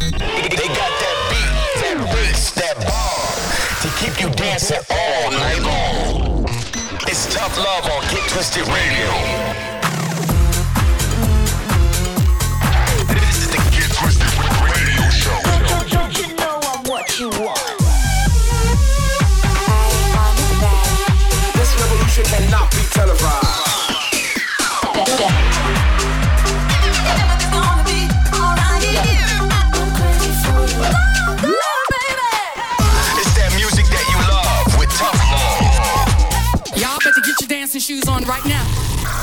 They got that beat, that bass, that bar to keep you dancing all night long. It's tough love on Get Twisted Radio. This is the Get Twisted Radio Show. Don't you know I'm what you want? This revolution cannot be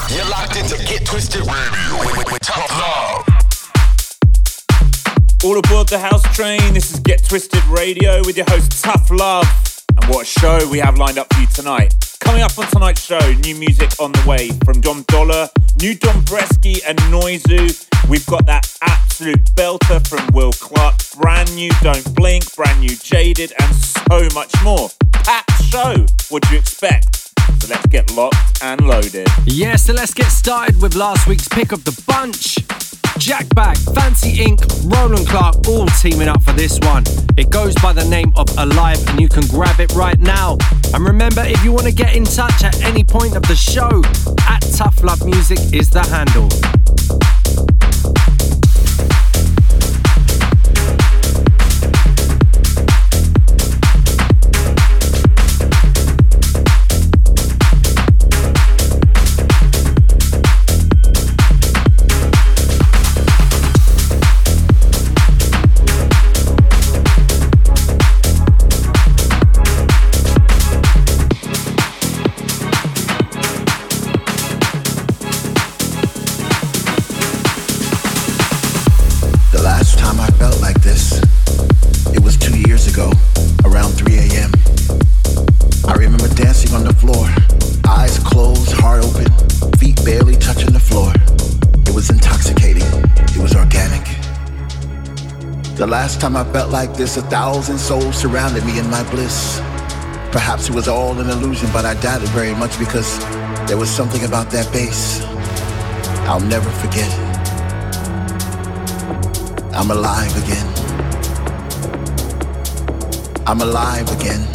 You're locked into Get Twisted Radio with, with, tough love. All aboard the house train. This is Get Twisted Radio with your host Tough Love. And what a show we have lined up for you tonight. Coming up on tonight's show, new music on the way from Dom Dolla, new Dombresky and Noizu. We've got that absolute belter from Will Clarke, brand new Don't Blink, brand new Jaded, and so much more. Packed show. What do you expect? Let's get locked and loaded. Yeah, so let's get started with last week's pick of the bunch. Jack Back, Fancy Inc., Roland Clark, all teaming up for this one. It goes by the name of Alive, and you can grab it right now. And remember, if you want to get in touch at any point of the show, at Tough Love Music is the handle. Time I felt like this, a thousand souls surrounded me in my bliss. Perhaps it was all an illusion, but I doubt it very much because there was something about that bass I'll never forget. I'm alive again. I'm alive again.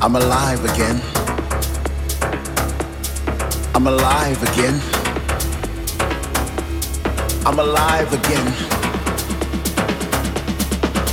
I'm alive again. I'm alive again. I'm alive again.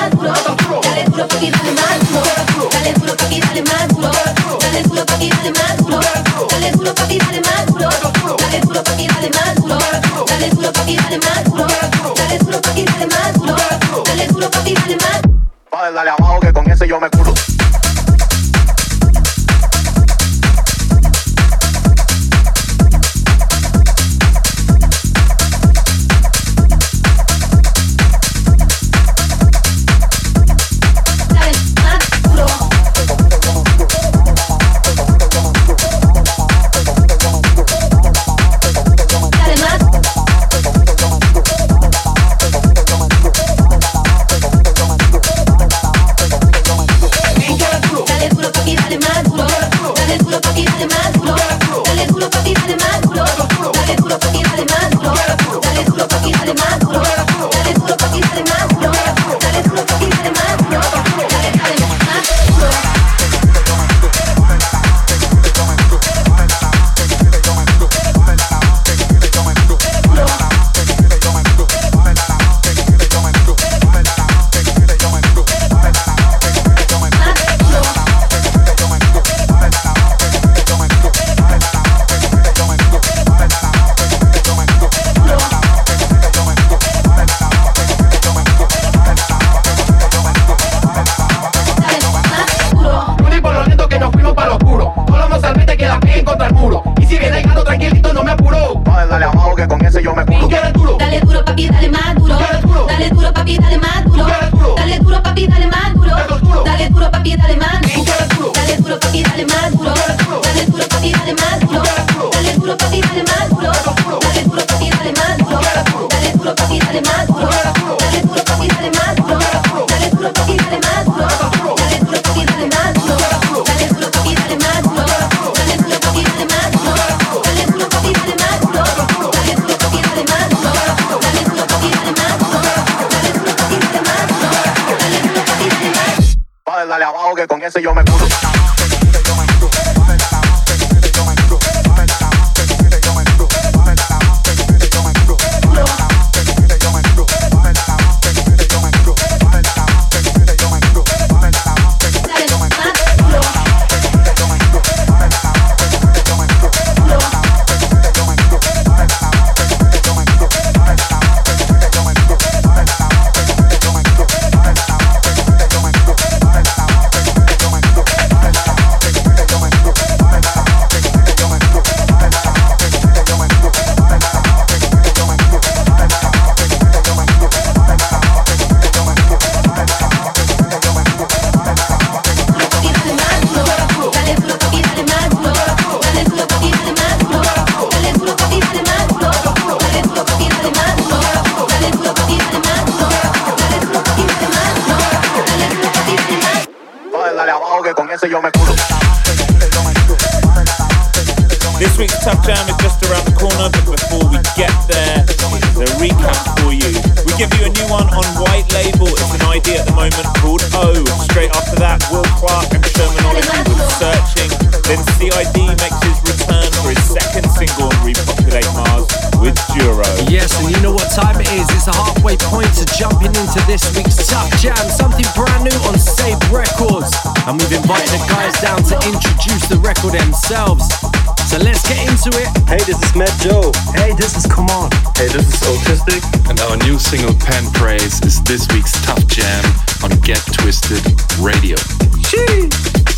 más dale dale abajo que con ese yo me And we've invited the guys down to introduce the record themselves. So let's get into it. Hey, this is Matt Joe. Hey, this is Come On. Hey, this is Autistic. And our new single Pen Praise is this week's Tough Jam on Get Twisted Radio. Sheesh.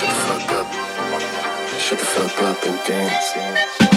Shut the fuck up. Shut the fuck up and dance.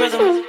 Rhythm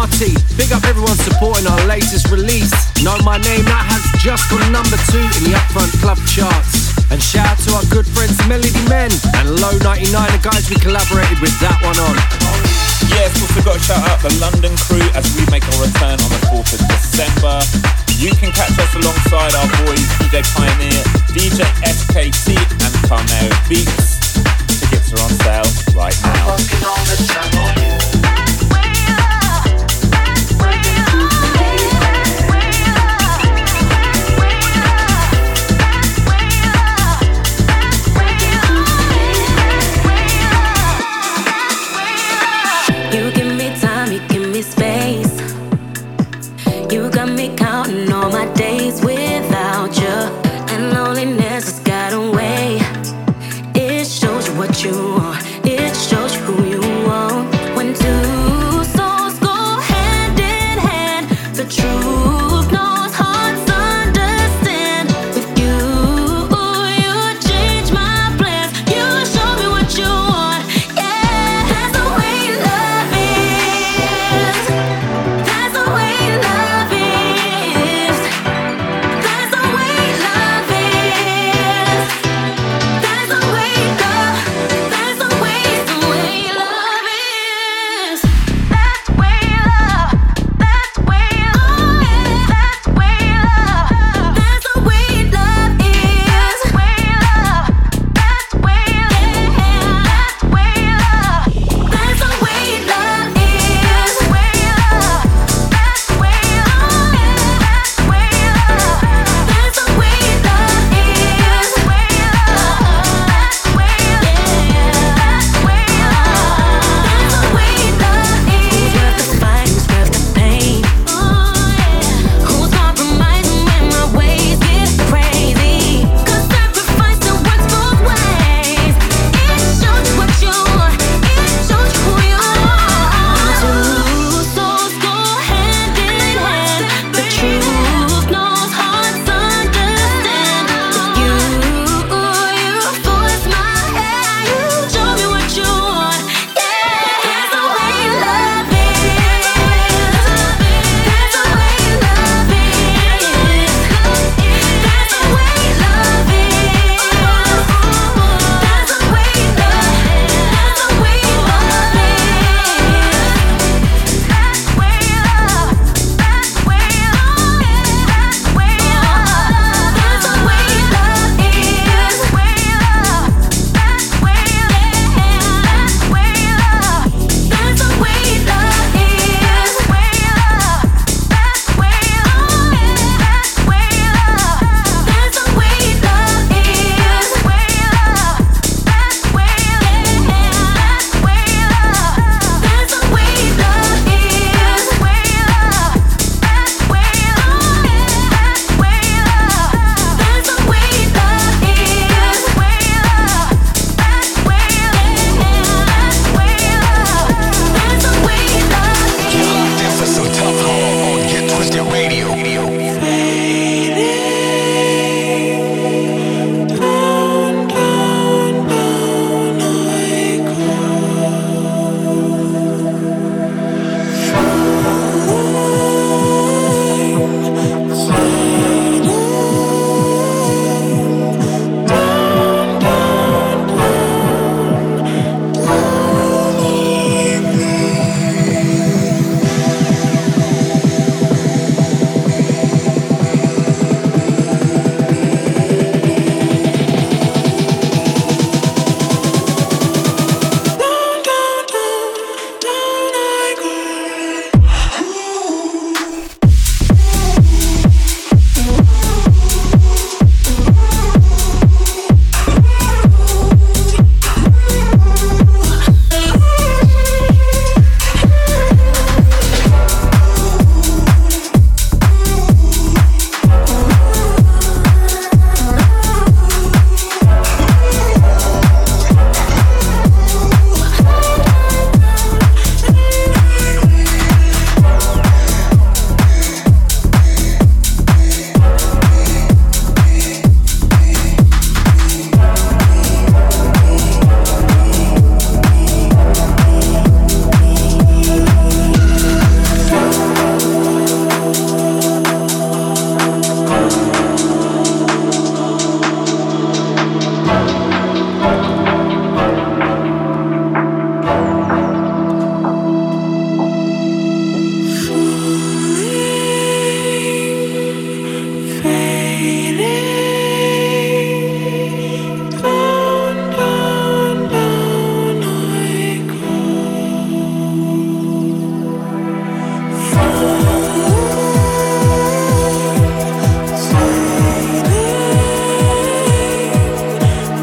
party. Big up everyone supporting our latest release. Know my name, that has just gone number two in the Upfront Club charts. And shout out to our good friends Melody Men and Low 99, the guys we collaborated with that one on. Yes, we forgot to shout out the London crew as we make our return on the 4th of December. You can catch us alongside our boys DJ Pioneer, DJ FKT, and Carmel Beats. Tickets are on sale right now.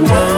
one.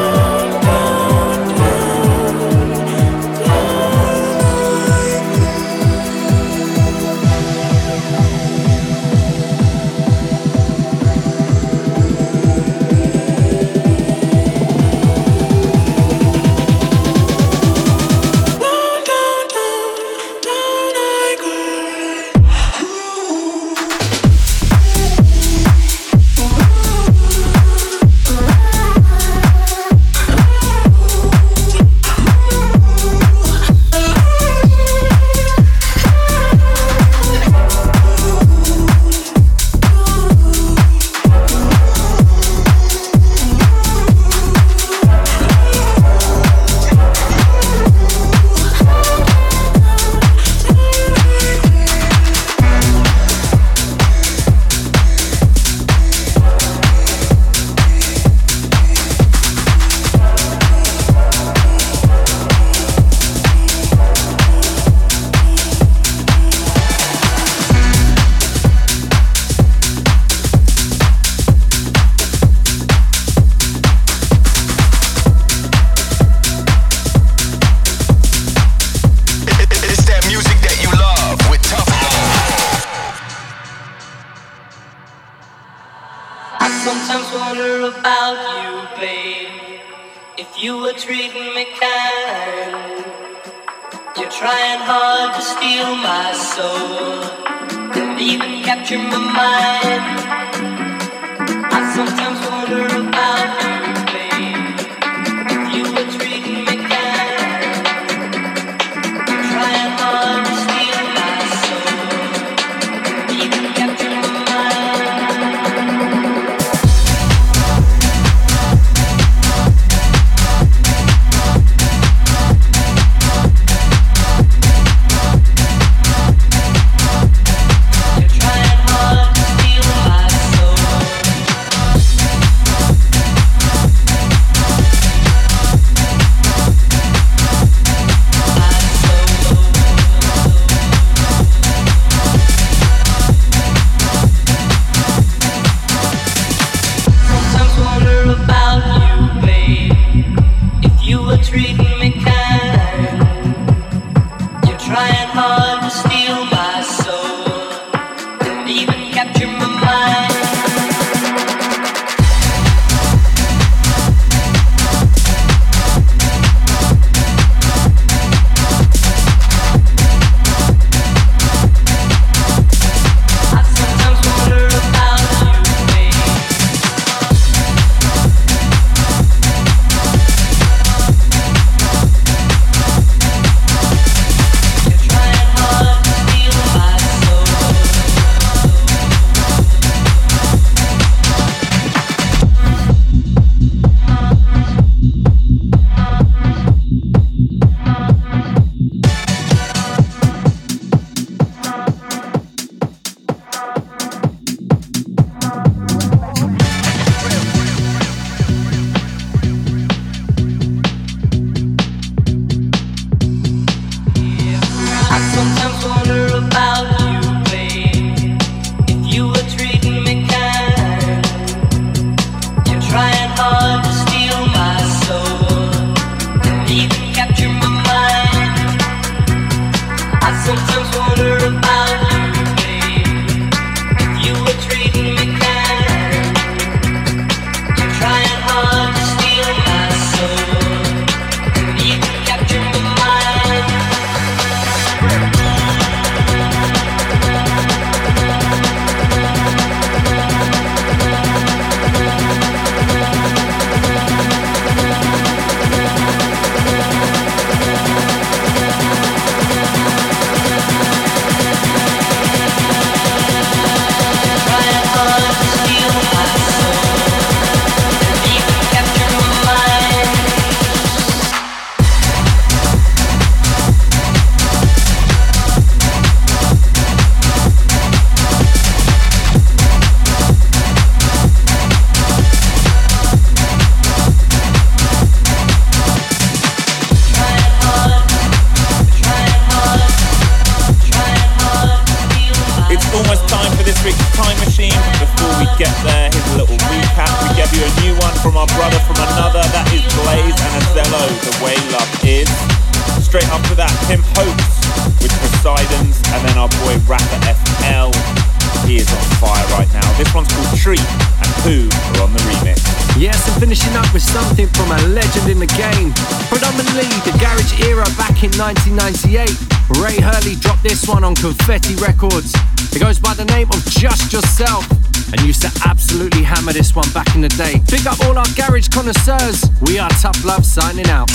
Connoisseurs. We are Tough Love signing out.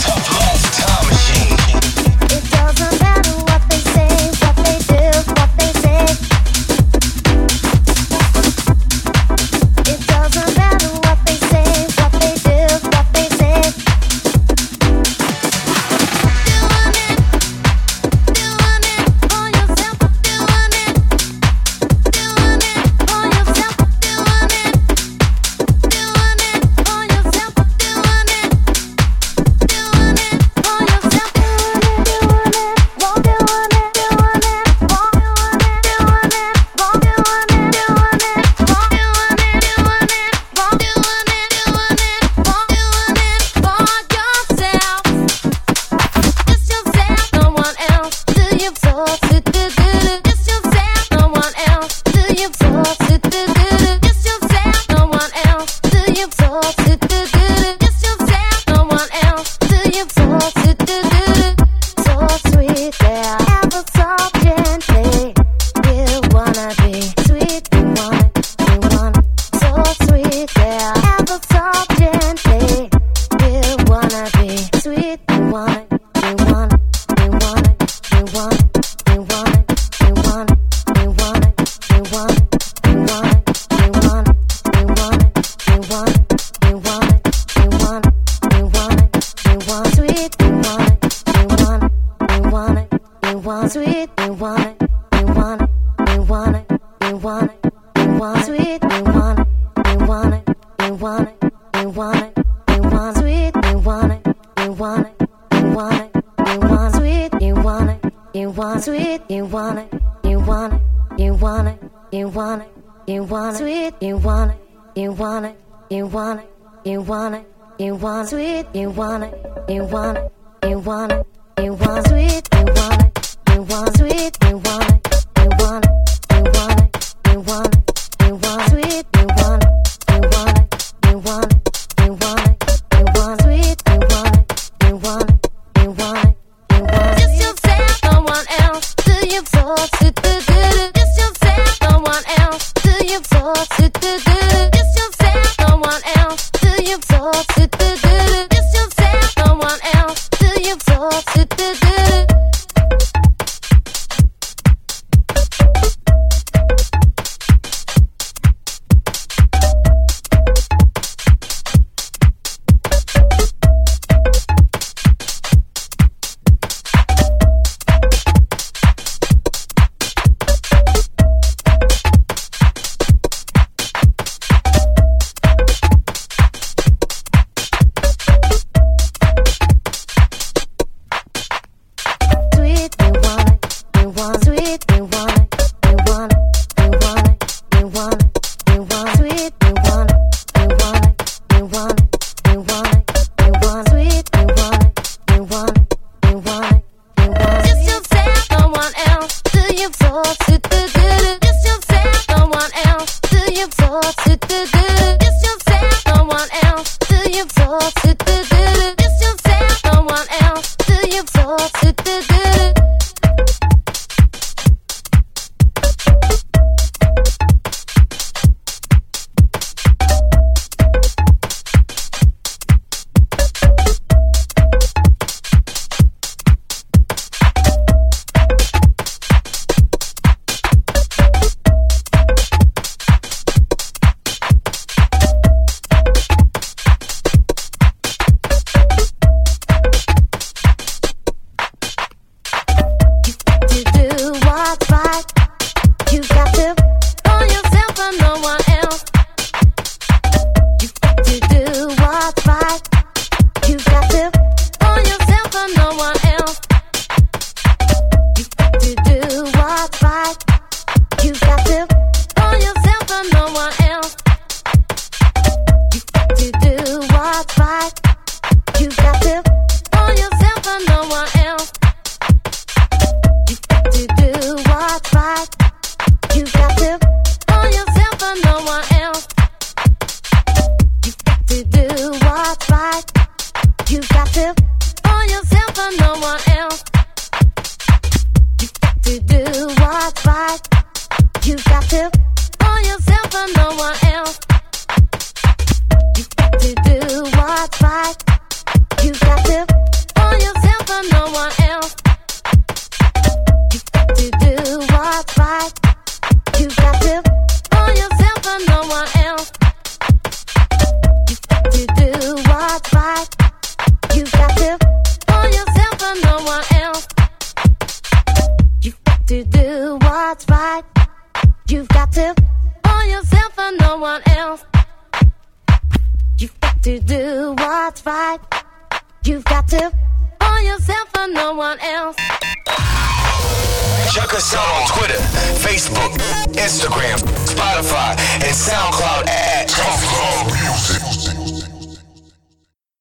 sweet, you wanna, you wanna, you wanna, you wanna. sweet.